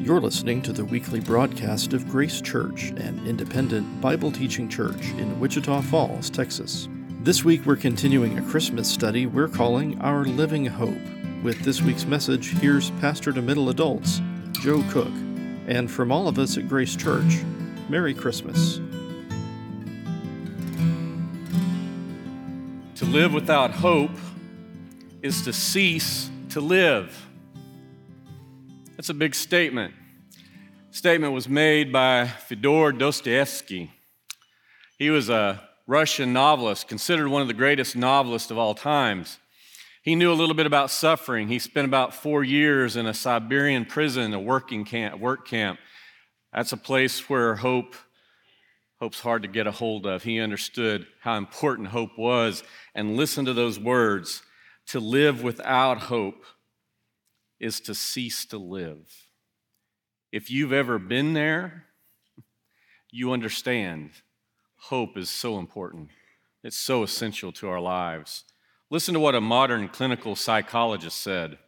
You're listening to the weekly broadcast of Grace Church, an independent Bible teaching church in Wichita Falls, Texas. This week we're continuing a Christmas study we're calling Our Living Hope. With this week's message, here's Pastor to Middle Adults, Joe Cook. And from all of us at Grace Church, Merry Christmas. To live without hope is to cease to live. That's a big statement. Statement was made by Fyodor Dostoevsky. He was a Russian novelist, considered one of the greatest novelists of all times. He knew a little bit about suffering. He spent about four years in a Siberian prison, a working camp, work camp. That's a place where hope, hope's hard to get a hold of. He understood how important hope was and listen to those words. To live without hope is to cease to live. If you've ever been there, you understand hope is so important. It's so essential to our lives. Listen to what a modern clinical psychologist said.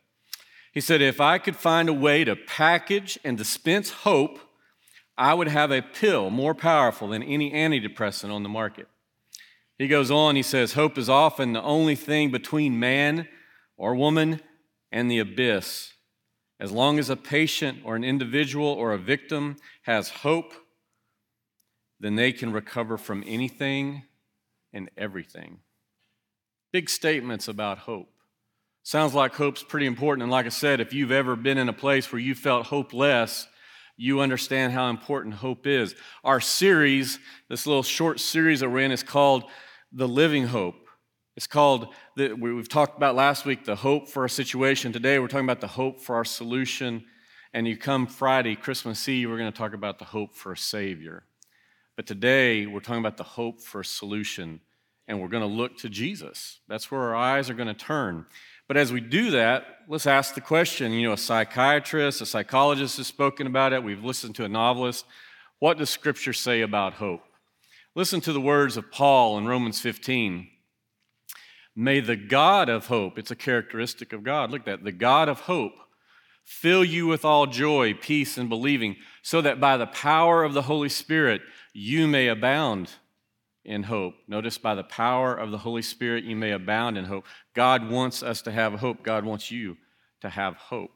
He said, If I could find a way to package and dispense hope, I would have a pill more powerful than any antidepressant on the market. He goes on, he says, Hope is often the only thing between man or woman and the abyss. As long as a patient or an individual or a victim has hope, then they can recover from anything and everything. Big statements about hope. Sounds like hope's pretty important. And like I said, if you've ever been in a place where you felt hopeless, you understand how important hope is. Our series, this little short series that we're in, is called The Living Hope. It's called, the, we've talked about last week, the hope for a situation. Today we're talking about the hope for our solution. And you come Friday, Christmas Eve, we're going to talk about the hope for a Savior. But today we're talking about the hope for a solution. And we're going to look to Jesus. That's where our eyes are going to turn. But as we do that, let's ask the question you know, a psychiatrist, a psychologist has spoken about it, we've listened to a novelist. What does Scripture say about hope? Listen to the words of Paul in Romans 15. May the God of hope, it's a characteristic of God, look at that, the God of hope, fill you with all joy, peace, and believing, so that by the power of the Holy Spirit you may abound in hope. Notice by the power of the Holy Spirit you may abound in hope. God wants us to have hope, God wants you to have hope.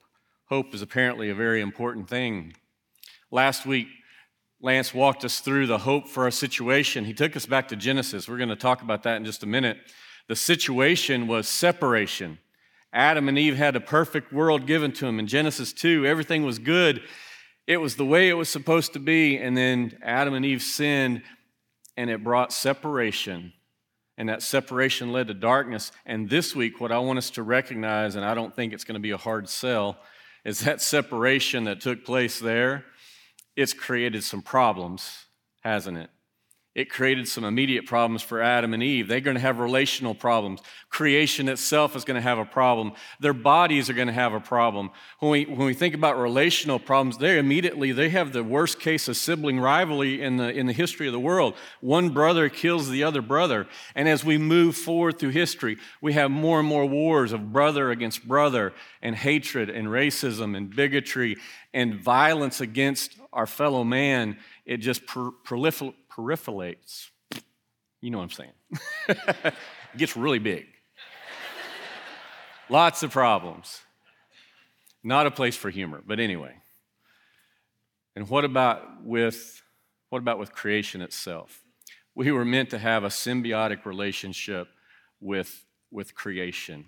Hope is apparently a very important thing. Last week, Lance walked us through the hope for our situation. He took us back to Genesis. We're going to talk about that in just a minute. The situation was separation. Adam and Eve had a perfect world given to them. In Genesis 2, everything was good. It was the way it was supposed to be. And then Adam and Eve sinned, and it brought separation. And that separation led to darkness. And this week, what I want us to recognize, and I don't think it's going to be a hard sell, is that separation that took place there, it's created some problems, hasn't it? It created some immediate problems for Adam and Eve. They're going to have relational problems. Creation itself is going to have a problem. Their bodies are going to have a problem. When we, when we think about relational problems, they immediately they have the worst case of sibling rivalry in the, in the history of the world. One brother kills the other brother. And as we move forward through history, we have more and more wars of brother against brother and hatred and racism and bigotry and violence against our fellow man. It just proliferates proliferates. You know what I'm saying. it gets really big. Lots of problems. Not a place for humor, but anyway. And what about with what about with creation itself? We were meant to have a symbiotic relationship with, with creation.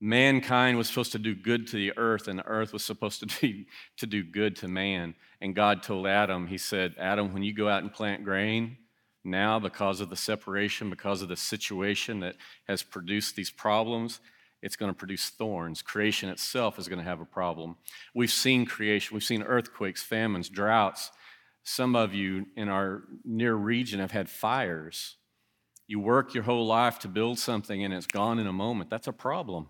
Mankind was supposed to do good to the earth, and the earth was supposed to, be, to do good to man. And God told Adam, He said, Adam, when you go out and plant grain, now because of the separation, because of the situation that has produced these problems, it's going to produce thorns. Creation itself is going to have a problem. We've seen creation, we've seen earthquakes, famines, droughts. Some of you in our near region have had fires. You work your whole life to build something and it's gone in a moment. That's a problem.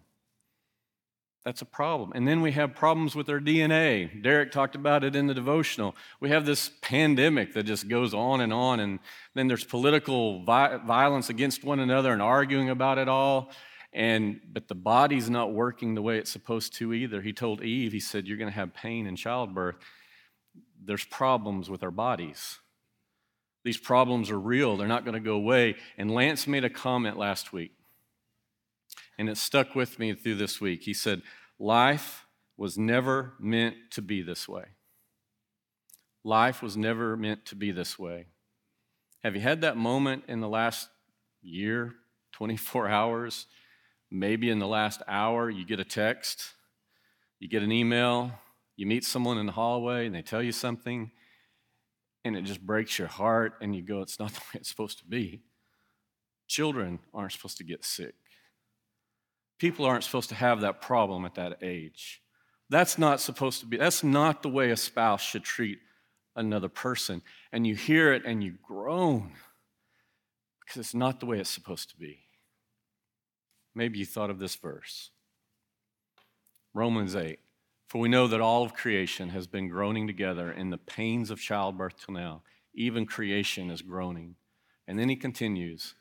That's a problem. And then we have problems with our DNA. Derek talked about it in the devotional. We have this pandemic that just goes on and on, and then there's political vi- violence against one another and arguing about it all. And but the body's not working the way it's supposed to either. He told Eve, he said, You're gonna have pain in childbirth. There's problems with our bodies. These problems are real, they're not gonna go away. And Lance made a comment last week, and it stuck with me through this week. He said, Life was never meant to be this way. Life was never meant to be this way. Have you had that moment in the last year, 24 hours, maybe in the last hour? You get a text, you get an email, you meet someone in the hallway and they tell you something, and it just breaks your heart, and you go, It's not the way it's supposed to be. Children aren't supposed to get sick. People aren't supposed to have that problem at that age. That's not supposed to be, that's not the way a spouse should treat another person. And you hear it and you groan because it's not the way it's supposed to be. Maybe you thought of this verse Romans 8. For we know that all of creation has been groaning together in the pains of childbirth till now. Even creation is groaning. And then he continues,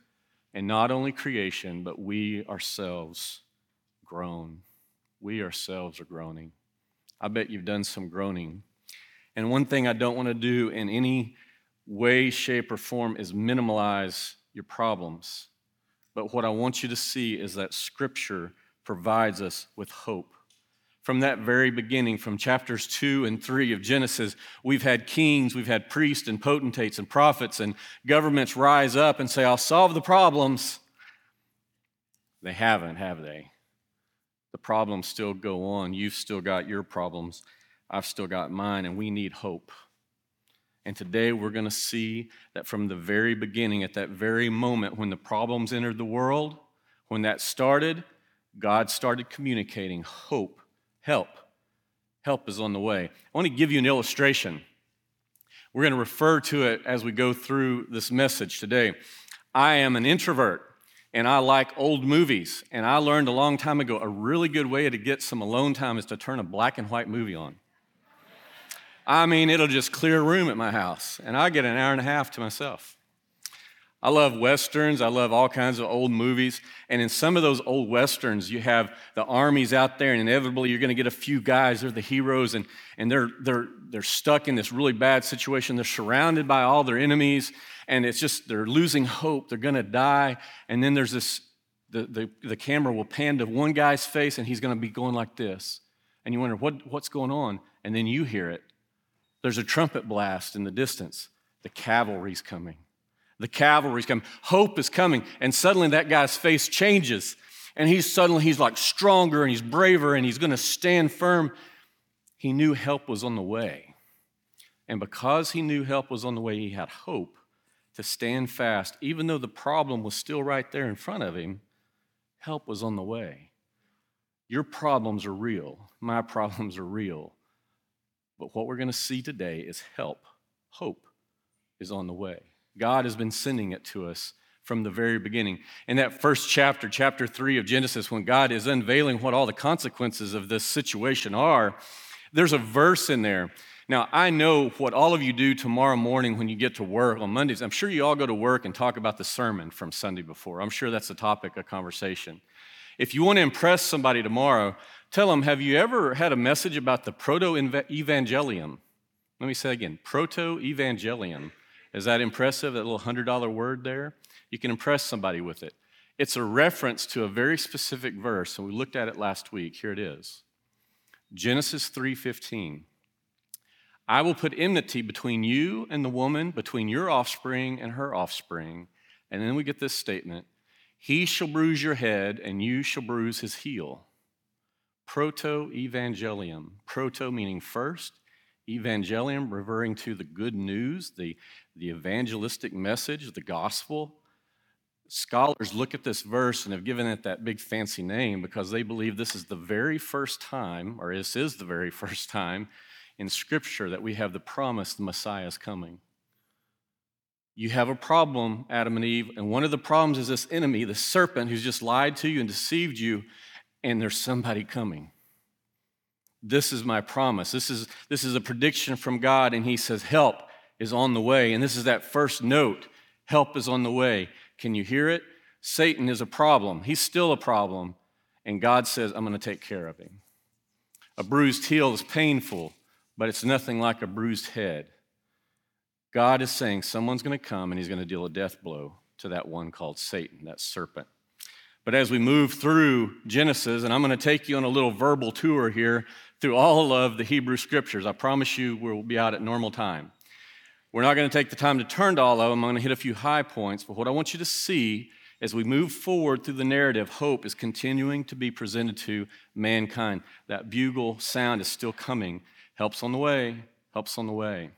and not only creation, but we ourselves groan. We ourselves are groaning. I bet you've done some groaning. And one thing I don't want to do in any way, shape, or form is minimize your problems. But what I want you to see is that Scripture provides us with hope. From that very beginning, from chapters two and three of Genesis, we've had kings, we've had priests and potentates and prophets, and governments rise up and say, I'll solve the problems. They haven't, have they? The problems still go on. You've still got your problems. I've still got mine, and we need hope. And today we're going to see that from the very beginning, at that very moment when the problems entered the world, when that started, God started communicating hope, help. Help is on the way. I want to give you an illustration. We're going to refer to it as we go through this message today. I am an introvert and I like old movies. And I learned a long time ago a really good way to get some alone time is to turn a black and white movie on. I mean, it'll just clear a room at my house, and I get an hour and a half to myself. I love westerns. I love all kinds of old movies. And in some of those old westerns, you have the armies out there, and inevitably you're going to get a few guys. They're the heroes, and, and they're, they're, they're stuck in this really bad situation. They're surrounded by all their enemies, and it's just they're losing hope. They're going to die. And then there's this the, the, the camera will pan to one guy's face, and he's going to be going like this. And you wonder, what, what's going on? And then you hear it. There's a trumpet blast in the distance. The cavalry's coming. The cavalry's coming. Hope is coming. And suddenly that guy's face changes. And he's suddenly, he's like stronger and he's braver and he's going to stand firm. He knew help was on the way. And because he knew help was on the way, he had hope to stand fast, even though the problem was still right there in front of him. Help was on the way. Your problems are real. My problems are real. But what we're going to see today is help. Hope is on the way. God has been sending it to us from the very beginning. In that first chapter, chapter three of Genesis, when God is unveiling what all the consequences of this situation are, there's a verse in there. Now, I know what all of you do tomorrow morning when you get to work on Mondays. I'm sure you all go to work and talk about the sermon from Sunday before. I'm sure that's a topic of conversation. If you want to impress somebody tomorrow, tell them, Have you ever had a message about the proto evangelium? Let me say again proto evangelium. Is that impressive, that little $100 word there? You can impress somebody with it. It's a reference to a very specific verse, and we looked at it last week. Here it is. Genesis 3:15. I will put enmity between you and the woman, between your offspring and her offspring. And then we get this statement He shall bruise your head, and you shall bruise his heel. Proto evangelium. Proto meaning first, evangelium referring to the good news, the, the evangelistic message, the gospel. Scholars look at this verse and have given it that big fancy name because they believe this is the very first time, or this is the very first time in Scripture that we have the promise the Messiah is coming. You have a problem, Adam and Eve, and one of the problems is this enemy, the serpent, who's just lied to you and deceived you, and there's somebody coming. This is my promise. This is, this is a prediction from God, and He says, Help is on the way. And this is that first note help is on the way. Can you hear it? Satan is a problem. He's still a problem. And God says, I'm going to take care of him. A bruised heel is painful, but it's nothing like a bruised head. God is saying someone's going to come and he's going to deal a death blow to that one called Satan, that serpent. But as we move through Genesis, and I'm going to take you on a little verbal tour here through all of the Hebrew scriptures, I promise you we'll be out at normal time. We're not going to take the time to turn to all of them. I'm going to hit a few high points, but what I want you to see as we move forward through the narrative, hope is continuing to be presented to mankind. That bugle sound is still coming. Helps on the way, helps on the way.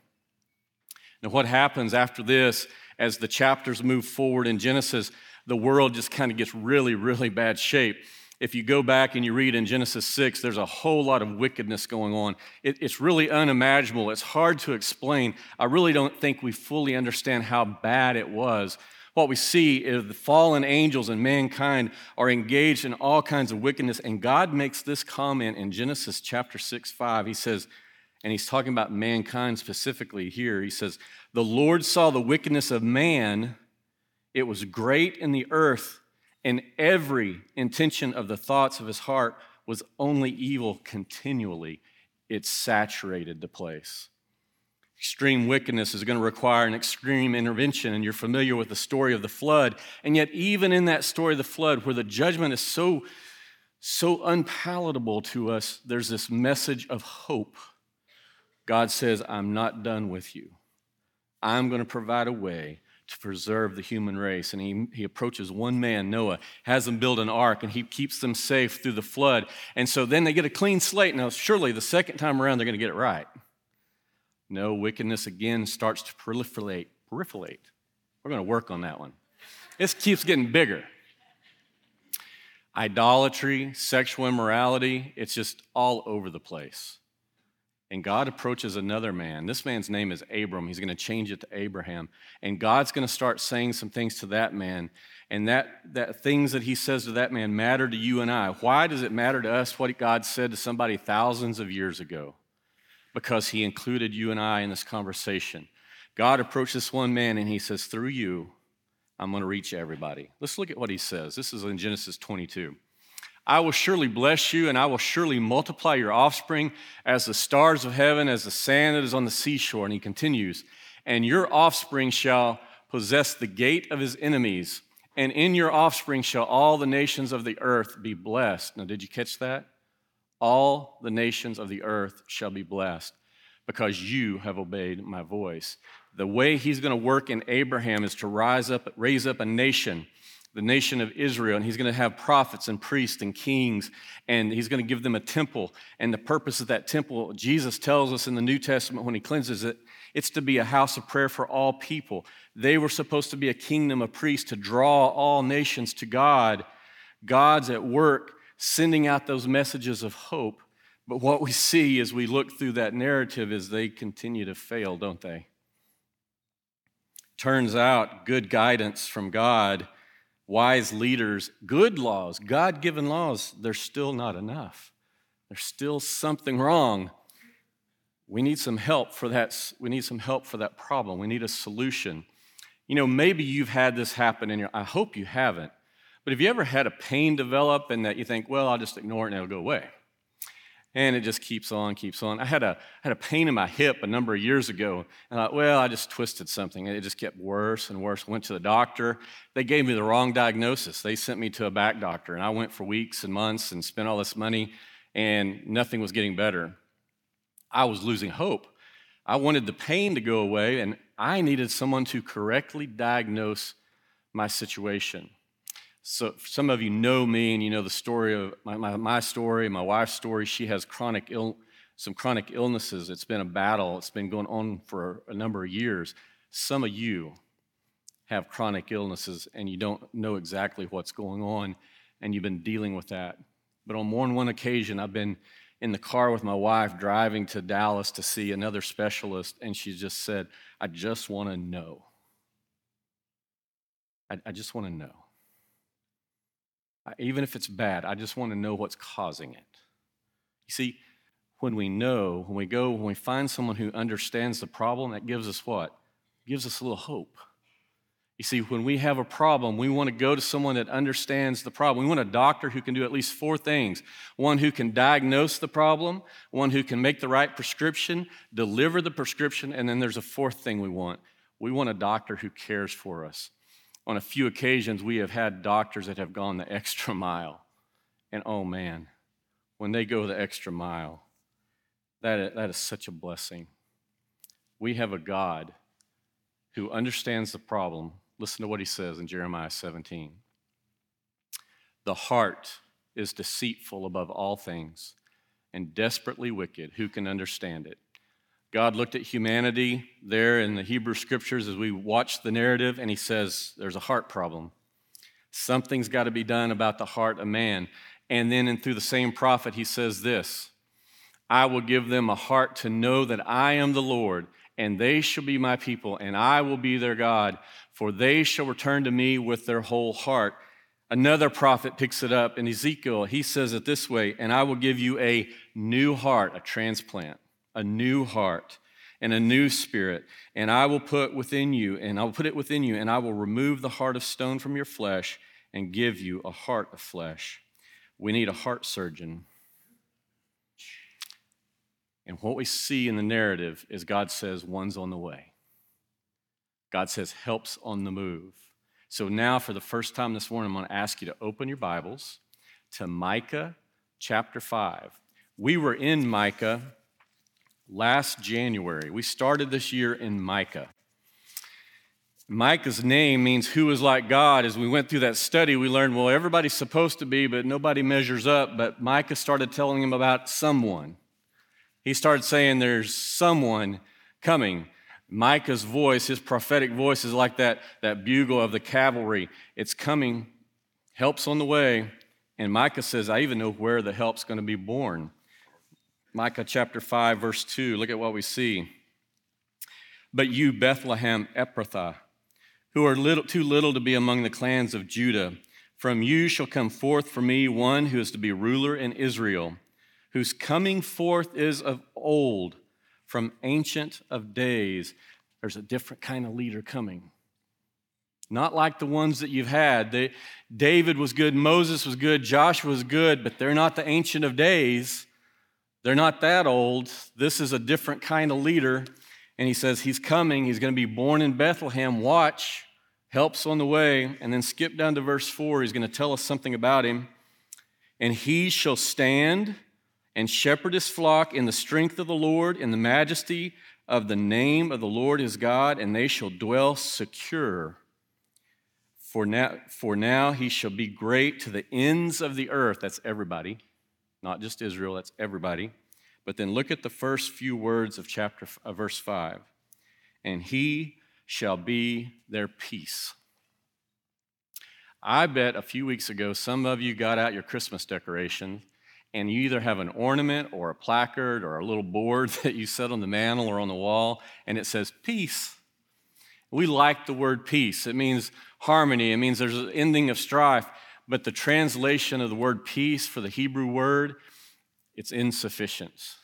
Now, what happens after this, as the chapters move forward in Genesis, the world just kind of gets really, really bad shape. If you go back and you read in Genesis 6, there's a whole lot of wickedness going on. It, it's really unimaginable. It's hard to explain. I really don't think we fully understand how bad it was what we see is the fallen angels and mankind are engaged in all kinds of wickedness. And God makes this comment in Genesis chapter 6, 5. He says, and he's talking about mankind specifically here. He says, The Lord saw the wickedness of man, it was great in the earth, and every intention of the thoughts of his heart was only evil continually. It saturated the place. Extreme wickedness is going to require an extreme intervention, and you're familiar with the story of the flood. And yet, even in that story of the flood, where the judgment is so, so unpalatable to us, there's this message of hope. God says, I'm not done with you. I'm going to provide a way to preserve the human race. And he, he approaches one man, Noah, has them build an ark, and he keeps them safe through the flood. And so then they get a clean slate. Now, surely the second time around, they're going to get it right. No, wickedness again starts to proliferate. Proliferate. We're going to work on that one. This keeps getting bigger. Idolatry, sexual immorality, it's just all over the place. And God approaches another man. This man's name is Abram. He's going to change it to Abraham. And God's going to start saying some things to that man. And that, that things that he says to that man matter to you and I. Why does it matter to us what God said to somebody thousands of years ago? because he included you and I in this conversation. God approached this one man and he says, Through you, I'm going to reach everybody. Let's look at what he says. This is in Genesis 22. I will surely bless you, and I will surely multiply your offspring as the stars of heaven, as the sand that is on the seashore. And he continues, and your offspring shall possess the gate of his enemies, and in your offspring shall all the nations of the earth be blessed. Now, did you catch that? All the nations of the earth shall be blessed because you have obeyed my voice. The way he's going to work in Abraham is to rise up, raise up a nation, the nation of Israel, and he's going to have prophets and priests and kings, and he's going to give them a temple. And the purpose of that temple, Jesus tells us in the New Testament when he cleanses it, it's to be a house of prayer for all people. They were supposed to be a kingdom of priests to draw all nations to God. God's at work sending out those messages of hope. But what we see as we look through that narrative is they continue to fail, don't they? Turns out good guidance from God, wise leaders, good laws, God given laws, they're still not enough. There's still something wrong. We need some help for that. We need some help for that problem. We need a solution. You know, maybe you've had this happen in your, I hope you haven't. But have you ever had a pain develop and that you think, well, I'll just ignore it and it'll go away? And it just keeps on, keeps on. I had a, had a pain in my hip a number of years ago. And I thought, well, I just twisted something. And it just kept worse and worse. Went to the doctor. They gave me the wrong diagnosis. They sent me to a back doctor. And I went for weeks and months and spent all this money, and nothing was getting better. I was losing hope. I wanted the pain to go away, and I needed someone to correctly diagnose my situation. So some of you know me and you know the story of my, my, my story, my wife's story. She has chronic Ill, some chronic illnesses. It's been a battle. It's been going on for a number of years. Some of you have chronic illnesses and you don't know exactly what's going on and you've been dealing with that. But on more than one occasion, I've been in the car with my wife driving to Dallas to see another specialist, and she just said, I just want to know. I, I just want to know even if it's bad, I just want to know what's causing it. You see, when we know, when we go, when we find someone who understands the problem, that gives us what? Gives us a little hope. You see, when we have a problem, we want to go to someone that understands the problem. We want a doctor who can do at least four things one who can diagnose the problem, one who can make the right prescription, deliver the prescription, and then there's a fourth thing we want. We want a doctor who cares for us. On a few occasions, we have had doctors that have gone the extra mile. And oh man, when they go the extra mile, that, that is such a blessing. We have a God who understands the problem Listen to what he says in Jeremiah 17. The heart is deceitful above all things and desperately wicked. Who can understand it? God looked at humanity there in the Hebrew scriptures as we watch the narrative, and he says, There's a heart problem. Something's got to be done about the heart of man. And then, and through the same prophet, he says this I will give them a heart to know that I am the Lord, and they shall be my people, and I will be their God for they shall return to me with their whole heart. Another prophet picks it up in Ezekiel. He says it this way And I will give you a new heart, a transplant, a new heart, and a new spirit. And I will put within you, and I will put it within you, and I will remove the heart of stone from your flesh and give you a heart of flesh. We need a heart surgeon. And what we see in the narrative is God says, one's on the way. God says, helps on the move. So now, for the first time this morning, I'm going to ask you to open your Bibles to Micah chapter 5. We were in Micah last January. We started this year in Micah. Micah's name means who is like God. As we went through that study, we learned, well, everybody's supposed to be, but nobody measures up. But Micah started telling him about someone. He started saying, there's someone coming. Micah's voice, his prophetic voice, is like that, that bugle of the cavalry. It's coming, help's on the way. And Micah says, I even know where the help's going to be born. Micah chapter 5, verse 2, look at what we see. But you, Bethlehem Ephrathah, who are little, too little to be among the clans of Judah, from you shall come forth for me one who is to be ruler in Israel, whose coming forth is of old from Ancient of Days. There's a different kind of leader coming. Not like the ones that you've had. They, David was good, Moses was good, Joshua was good, but they're not the Ancient of Days. They're not that old. This is a different kind of leader. And he says, He's coming. He's going to be born in Bethlehem. Watch. Helps on the way. And then skip down to verse 4. He's going to tell us something about him. And he shall stand and shepherd his flock in the strength of the Lord, in the majesty of the name of the Lord his God, and they shall dwell secure. For now, for now he shall be great to the ends of the earth. That's everybody, not just Israel, that's everybody. But then look at the first few words of chapter of verse 5. And he shall be their peace. I bet a few weeks ago some of you got out your Christmas decorations and you either have an ornament or a placard or a little board that you set on the mantle or on the wall, and it says peace. We like the word peace. It means harmony, it means there's an ending of strife. But the translation of the word peace for the Hebrew word, it's insufficient.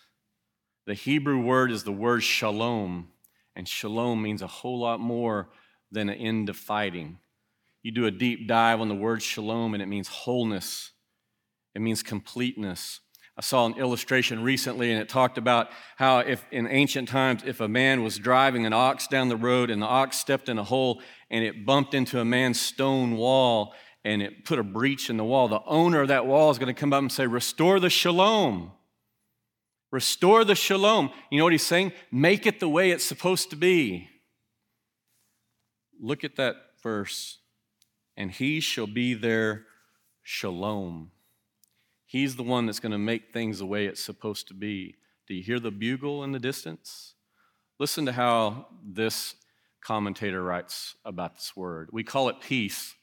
The Hebrew word is the word shalom, and shalom means a whole lot more than an end of fighting. You do a deep dive on the word shalom, and it means wholeness it means completeness. I saw an illustration recently, and it talked about how, if in ancient times, if a man was driving an ox down the road and the ox stepped in a hole and it bumped into a man's stone wall and it put a breach in the wall, the owner of that wall is going to come up and say, Restore the shalom. Restore the shalom. You know what he's saying? Make it the way it's supposed to be. Look at that verse. And he shall be their shalom. He's the one that's going to make things the way it's supposed to be. Do you hear the bugle in the distance? Listen to how this commentator writes about this word. We call it peace,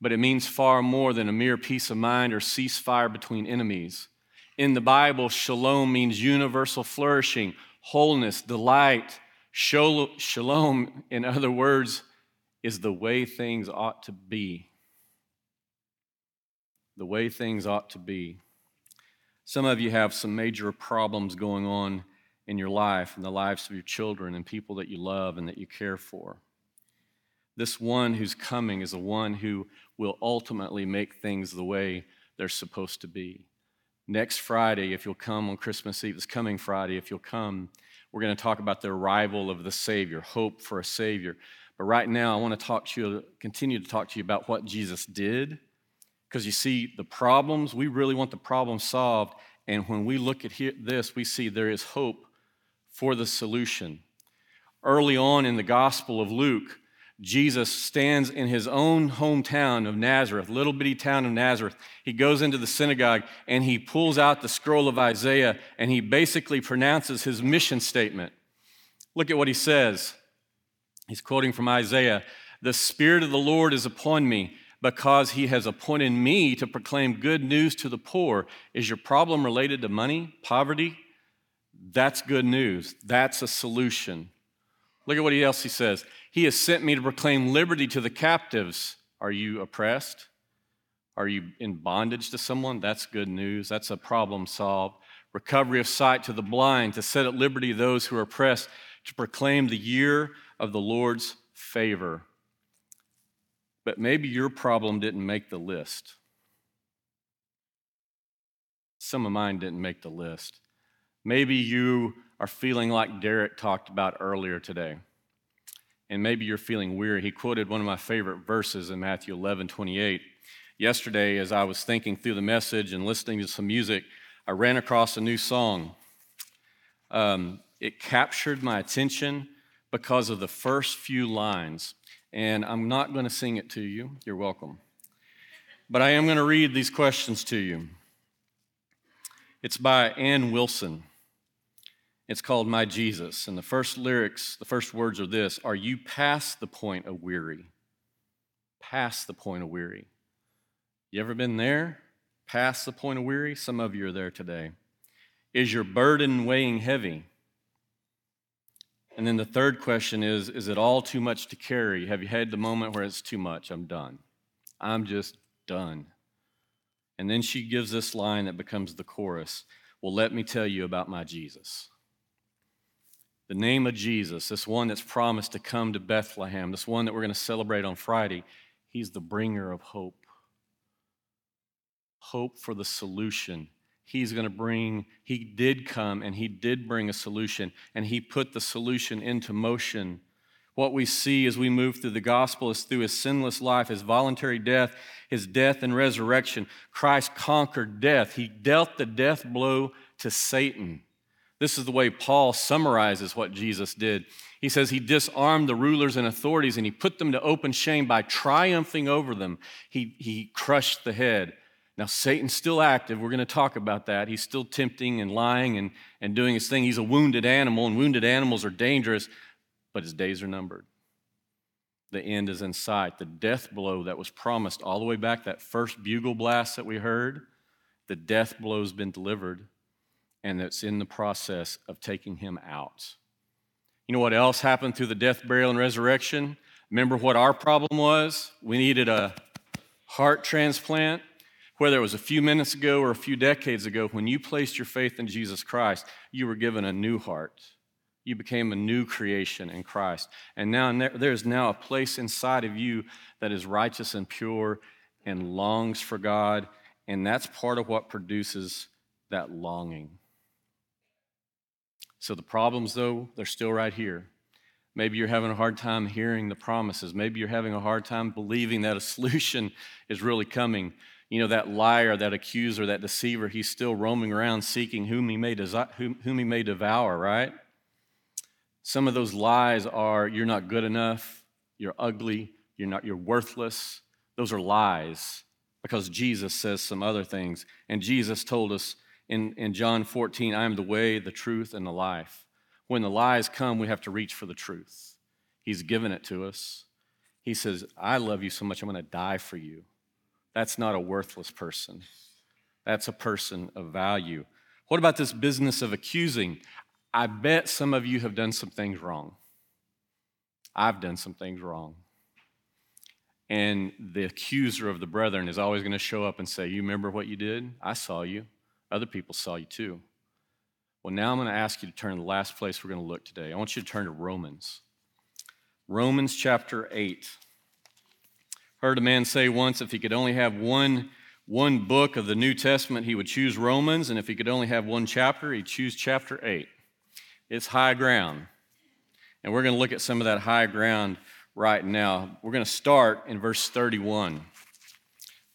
but it means far more than a mere peace of mind or ceasefire between enemies. In the Bible, shalom means universal flourishing, wholeness, delight. Shalom, in other words, is the way things ought to be the way things ought to be. Some of you have some major problems going on in your life and the lives of your children and people that you love and that you care for. This one who's coming is the one who will ultimately make things the way they're supposed to be. Next Friday, if you'll come on Christmas Eve, this coming Friday, if you'll come, we're going to talk about the arrival of the Savior, hope for a Savior. But right now, I want to talk to you, continue to talk to you about what Jesus did. Because you see, the problems, we really want the problem solved. And when we look at this, we see there is hope for the solution. Early on in the Gospel of Luke, Jesus stands in his own hometown of Nazareth, little bitty town of Nazareth. He goes into the synagogue and he pulls out the scroll of Isaiah and he basically pronounces his mission statement. Look at what he says. He's quoting from Isaiah The Spirit of the Lord is upon me because he has appointed me to proclaim good news to the poor. Is your problem related to money, poverty? That's good news. That's a solution. Look at what else he says. He has sent me to proclaim liberty to the captives. Are you oppressed? Are you in bondage to someone? That's good news. That's a problem solved. Recovery of sight to the blind, to set at liberty those who are oppressed, to proclaim the year of the Lord's favor. But maybe your problem didn't make the list. Some of mine didn't make the list. Maybe you are feeling like Derek talked about earlier today. And maybe you're feeling weary. He quoted one of my favorite verses in Matthew 11 28. Yesterday, as I was thinking through the message and listening to some music, I ran across a new song. Um, it captured my attention because of the first few lines. And I'm not going to sing it to you. You're welcome. But I am going to read these questions to you. It's by Anne Wilson. It's called My Jesus. And the first lyrics, the first words are this Are you past the point of weary? Past the point of weary. You ever been there? Past the point of weary? Some of you are there today. Is your burden weighing heavy? And then the third question is Is it all too much to carry? Have you had the moment where it's too much? I'm done. I'm just done. And then she gives this line that becomes the chorus Well, let me tell you about my Jesus the name of Jesus, this one that's promised to come to Bethlehem, this one that we're going to celebrate on Friday, he's the bringer of hope. Hope for the solution. He's going to bring, he did come and he did bring a solution, and he put the solution into motion. What we see as we move through the gospel is through his sinless life, his voluntary death, his death and resurrection. Christ conquered death. He dealt the death blow to Satan. This is the way Paul summarizes what Jesus did. He says he disarmed the rulers and authorities and he put them to open shame by triumphing over them. He, he crushed the head. Now, Satan's still active. We're going to talk about that. He's still tempting and lying and, and doing his thing. He's a wounded animal, and wounded animals are dangerous, but his days are numbered. The end is in sight. The death blow that was promised all the way back, that first bugle blast that we heard, the death blow's been delivered and that's in the process of taking him out. You know what else happened through the death, burial, and resurrection? Remember what our problem was? We needed a heart transplant. Whether it was a few minutes ago or a few decades ago, when you placed your faith in Jesus Christ, you were given a new heart. You became a new creation in Christ. And now there's now a place inside of you that is righteous and pure and longs for God. And that's part of what produces that longing. So the problems, though, they're still right here. Maybe you're having a hard time hearing the promises. Maybe you're having a hard time believing that a solution is really coming. You know, that liar, that accuser, that deceiver, he's still roaming around seeking whom he may, desi- whom, whom he may devour, right? Some of those lies are you're not good enough, you're ugly, you're, not, you're worthless. Those are lies because Jesus says some other things. And Jesus told us in, in John 14, I am the way, the truth, and the life. When the lies come, we have to reach for the truth. He's given it to us. He says, I love you so much, I'm going to die for you. That's not a worthless person. That's a person of value. What about this business of accusing? I bet some of you have done some things wrong. I've done some things wrong. And the accuser of the brethren is always going to show up and say, You remember what you did? I saw you. Other people saw you too. Well, now I'm going to ask you to turn to the last place we're going to look today. I want you to turn to Romans. Romans chapter 8. Heard a man say once if he could only have one, one book of the New Testament, he would choose Romans, and if he could only have one chapter, he'd choose chapter 8. It's high ground. And we're going to look at some of that high ground right now. We're going to start in verse 31.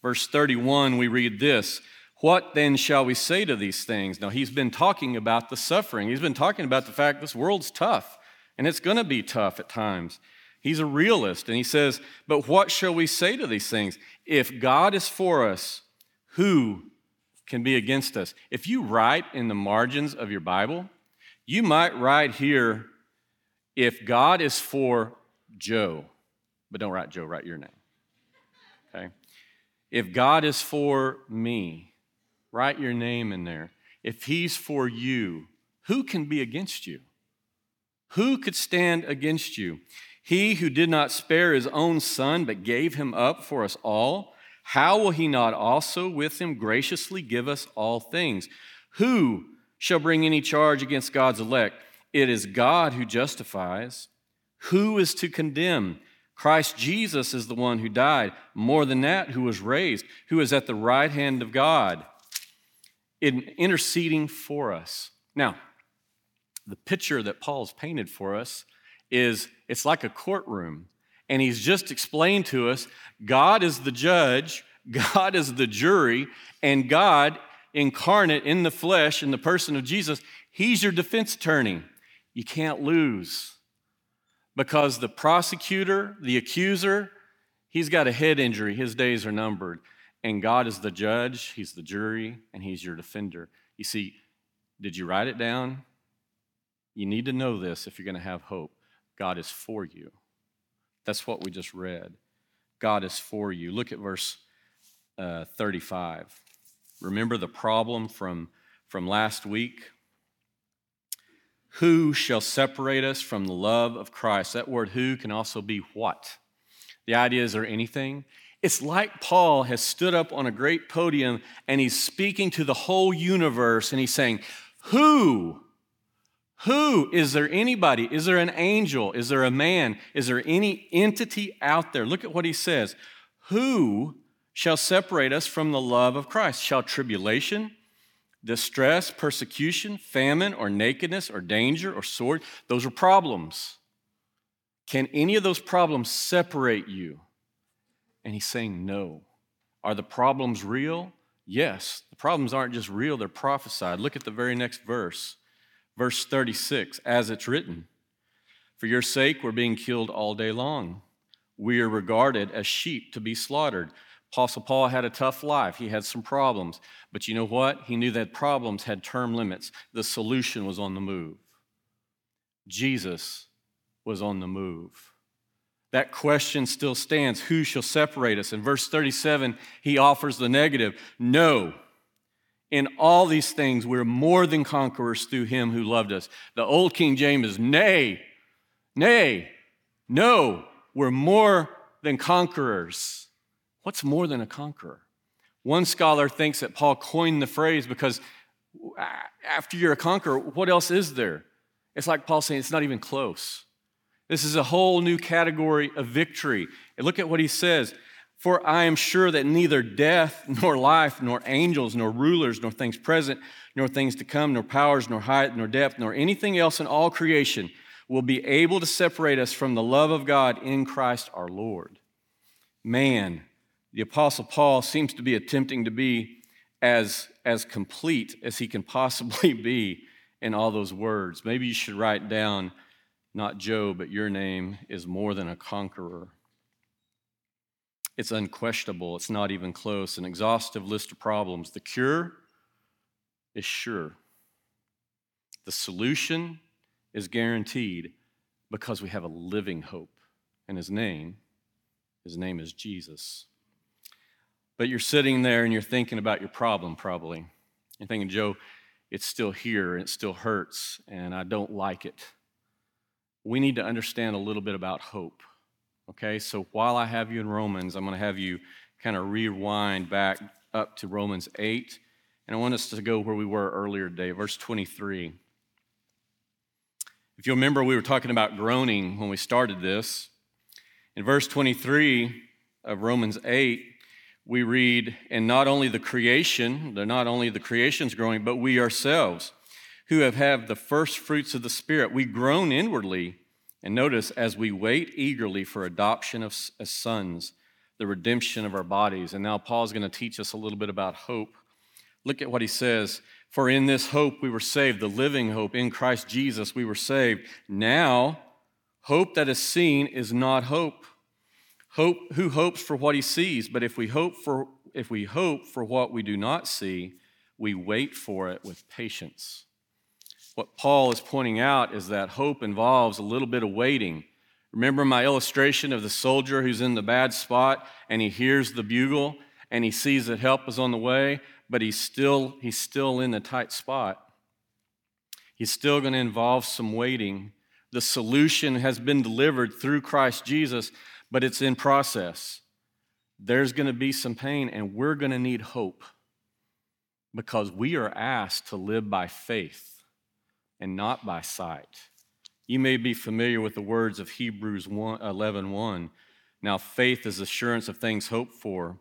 Verse 31, we read this What then shall we say to these things? Now, he's been talking about the suffering. He's been talking about the fact this world's tough, and it's going to be tough at times. He's a realist, and he says, But what shall we say to these things? If God is for us, who can be against us? If you write in the margins of your Bible, you might write here, If God is for Joe, but don't write Joe, write your name. Okay? If God is for me, write your name in there. If He's for you, who can be against you? Who could stand against you? He who did not spare his own son, but gave him up for us all, how will he not also with him graciously give us all things? Who shall bring any charge against God's elect? It is God who justifies. Who is to condemn? Christ Jesus is the one who died. More than that, who was raised, who is at the right hand of God, in interceding for us. Now, the picture that Paul's painted for us is it's like a courtroom. And he's just explained to us God is the judge, God is the jury, and God incarnate in the flesh, in the person of Jesus, he's your defense attorney. You can't lose because the prosecutor, the accuser, he's got a head injury. His days are numbered. And God is the judge, he's the jury, and he's your defender. You see, did you write it down? You need to know this if you're going to have hope. God is for you. That's what we just read. God is for you. Look at verse uh, 35. Remember the problem from, from last week? Who shall separate us from the love of Christ? That word who can also be what. The idea is there anything? It's like Paul has stood up on a great podium and he's speaking to the whole universe and he's saying, Who who? Is there anybody? Is there an angel? Is there a man? Is there any entity out there? Look at what he says. Who shall separate us from the love of Christ? Shall tribulation, distress, persecution, famine, or nakedness, or danger, or sword? Those are problems. Can any of those problems separate you? And he's saying no. Are the problems real? Yes. The problems aren't just real, they're prophesied. Look at the very next verse. Verse 36 As it's written, For your sake we're being killed all day long. We are regarded as sheep to be slaughtered. Apostle Paul had a tough life. He had some problems. But you know what? He knew that problems had term limits. The solution was on the move. Jesus was on the move. That question still stands Who shall separate us? In verse 37, he offers the negative No, in all these things, we're more than conquerors through him who loved us. The old King James is, nay, nay, no, we're more than conquerors. What's more than a conqueror? One scholar thinks that Paul coined the phrase because after you're a conqueror, what else is there? It's like Paul saying it's not even close. This is a whole new category of victory. And look at what he says for I am sure that neither death, nor life, nor angels, nor rulers, nor things present, nor things to come, nor powers, nor height, nor depth, nor anything else in all creation will be able to separate us from the love of God in Christ our Lord. Man, the Apostle Paul seems to be attempting to be as, as complete as he can possibly be in all those words. Maybe you should write down not Joe, but your name is more than a conqueror. It's unquestionable. It's not even close. An exhaustive list of problems. The cure is sure. The solution is guaranteed because we have a living hope. And his name, his name is Jesus. But you're sitting there and you're thinking about your problem, probably. You're thinking, Joe, it's still here and it still hurts, and I don't like it. We need to understand a little bit about hope. Okay, so while I have you in Romans, I'm going to have you kind of rewind back up to Romans 8. And I want us to go where we were earlier today, verse 23. If you remember, we were talking about groaning when we started this. In verse 23, of Romans 8, we read, and not only the creation, they're not only the creation's growing, but we ourselves, who have had the first fruits of the Spirit, we groan inwardly. And notice, as we wait eagerly for adoption of, as sons, the redemption of our bodies. And now Paul's going to teach us a little bit about hope. Look at what he says. For in this hope we were saved, the living hope in Christ Jesus we were saved. Now, hope that is seen is not hope. Hope who hopes for what he sees, but if we hope for if we hope for what we do not see, we wait for it with patience. What Paul is pointing out is that hope involves a little bit of waiting. Remember my illustration of the soldier who's in the bad spot and he hears the bugle and he sees that help is on the way, but he's still he's still in the tight spot. He's still going to involve some waiting. The solution has been delivered through Christ Jesus, but it's in process. There's going to be some pain, and we're going to need hope because we are asked to live by faith and not by sight. You may be familiar with the words of Hebrews 11 1. Now, faith is assurance of things hoped for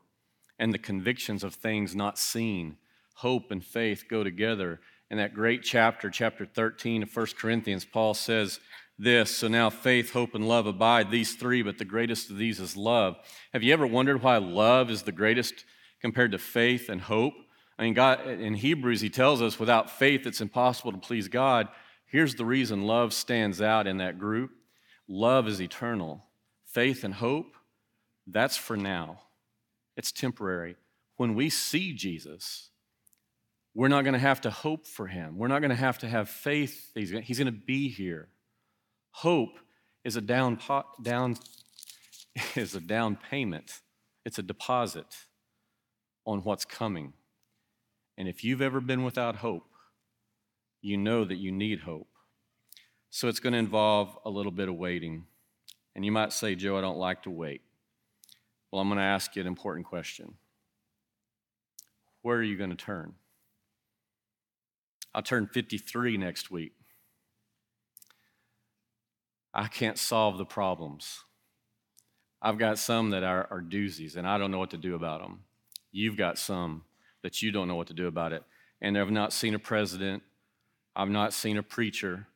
and the convictions of things not seen. Hope and faith go together. In that great chapter, chapter 13 of 1 Corinthians, Paul says, this. So now faith, hope, and love abide, these three, but the greatest of these is love. Have you ever wondered why love is the greatest compared to faith and hope? I mean, God, in Hebrews, he tells us without faith, it's impossible to please God. Here's the reason love stands out in that group love is eternal. Faith and hope, that's for now, it's temporary. When we see Jesus, we're not going to have to hope for him. We're not going to have to have faith. He's going to be here. Hope is a down, pot, down, is a down payment, it's a deposit on what's coming. And if you've ever been without hope, you know that you need hope. So it's going to involve a little bit of waiting. And you might say, Joe, I don't like to wait. Well, I'm going to ask you an important question Where are you going to turn? I'll turn 53 next week. I can't solve the problems. I've got some that are, are doozies, and I don't know what to do about them. You've got some that you don't know what to do about it. And I've not seen a president, I've not seen a preacher,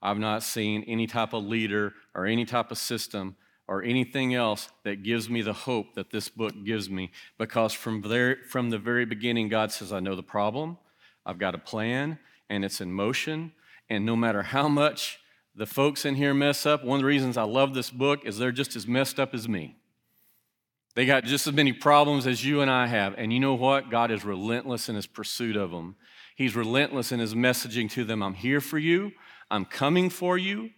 I've not seen any type of leader or any type of system or anything else that gives me the hope that this book gives me. Because from, there, from the very beginning, God says, I know the problem, I've got a plan, and it's in motion. And no matter how much the folks in here mess up. One of the reasons I love this book is they're just as messed up as me. They got just as many problems as you and I have. And you know what? God is relentless in his pursuit of them. He's relentless in his messaging to them I'm here for you, I'm coming for you.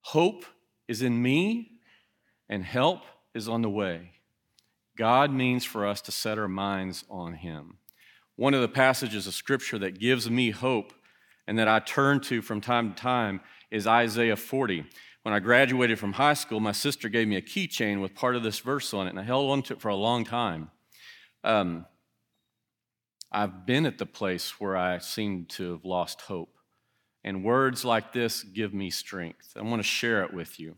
Hope is in me, and help is on the way. God means for us to set our minds on him. One of the passages of scripture that gives me hope and that I turn to from time to time is Isaiah 40. When I graduated from high school, my sister gave me a keychain with part of this verse on it, and I held on to it for a long time. Um, I've been at the place where I seem to have lost hope. And words like this give me strength. I want to share it with you.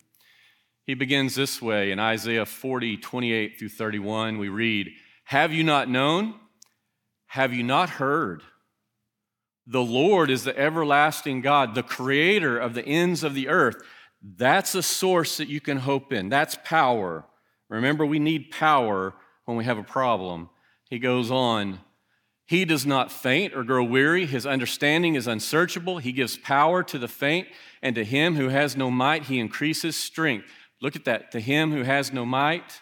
He begins this way in Isaiah 40, 28 through 31. We read, Have you not known? Have you not heard? The Lord is the everlasting God, the creator of the ends of the earth. That's a source that you can hope in. That's power. Remember, we need power when we have a problem. He goes on, He does not faint or grow weary. His understanding is unsearchable. He gives power to the faint, and to him who has no might, He increases strength. Look at that. To him who has no might,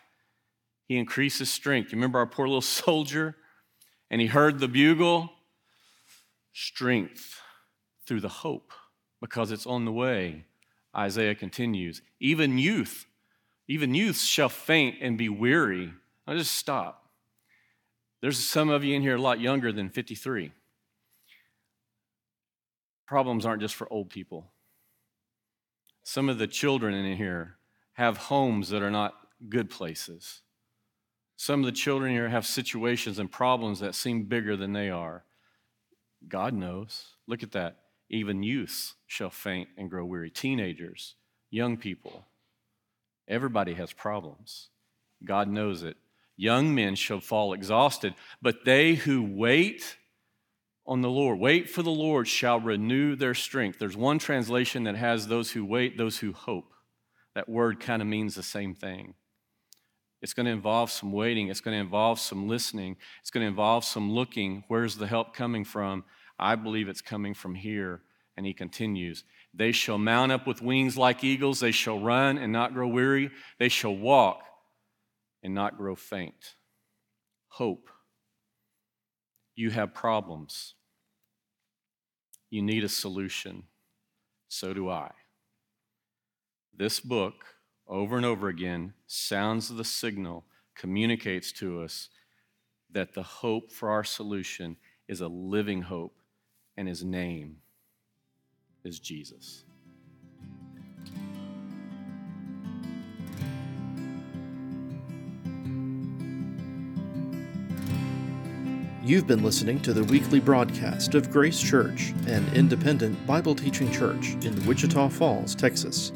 He increases strength. You remember our poor little soldier? And he heard the bugle strength through the hope because it's on the way. Isaiah continues, even youth, even youth shall faint and be weary. I'll just stop. There's some of you in here a lot younger than 53. Problems aren't just for old people. Some of the children in here have homes that are not good places. Some of the children here have situations and problems that seem bigger than they are. God knows. Look at that. Even youths shall faint and grow weary. Teenagers, young people, everybody has problems. God knows it. Young men shall fall exhausted, but they who wait on the Lord, wait for the Lord, shall renew their strength. There's one translation that has those who wait, those who hope. That word kind of means the same thing. It's going to involve some waiting. It's going to involve some listening. It's going to involve some looking. Where's the help coming from? I believe it's coming from here. And he continues They shall mount up with wings like eagles. They shall run and not grow weary. They shall walk and not grow faint. Hope. You have problems. You need a solution. So do I. This book, over and over again, sounds the signal, communicates to us that the hope for our solution is a living hope, and his name is Jesus. You've been listening to the weekly broadcast of Grace Church, an independent Bible teaching church in Wichita Falls, Texas.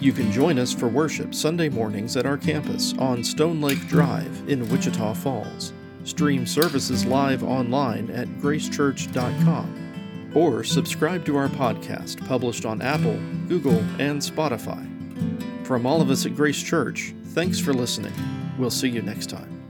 You can join us for worship Sunday mornings at our campus on Stone Lake Drive in Wichita Falls. Stream services live online at gracechurch.com or subscribe to our podcast published on Apple, Google, and Spotify. From all of us at Grace Church, thanks for listening. We'll see you next time.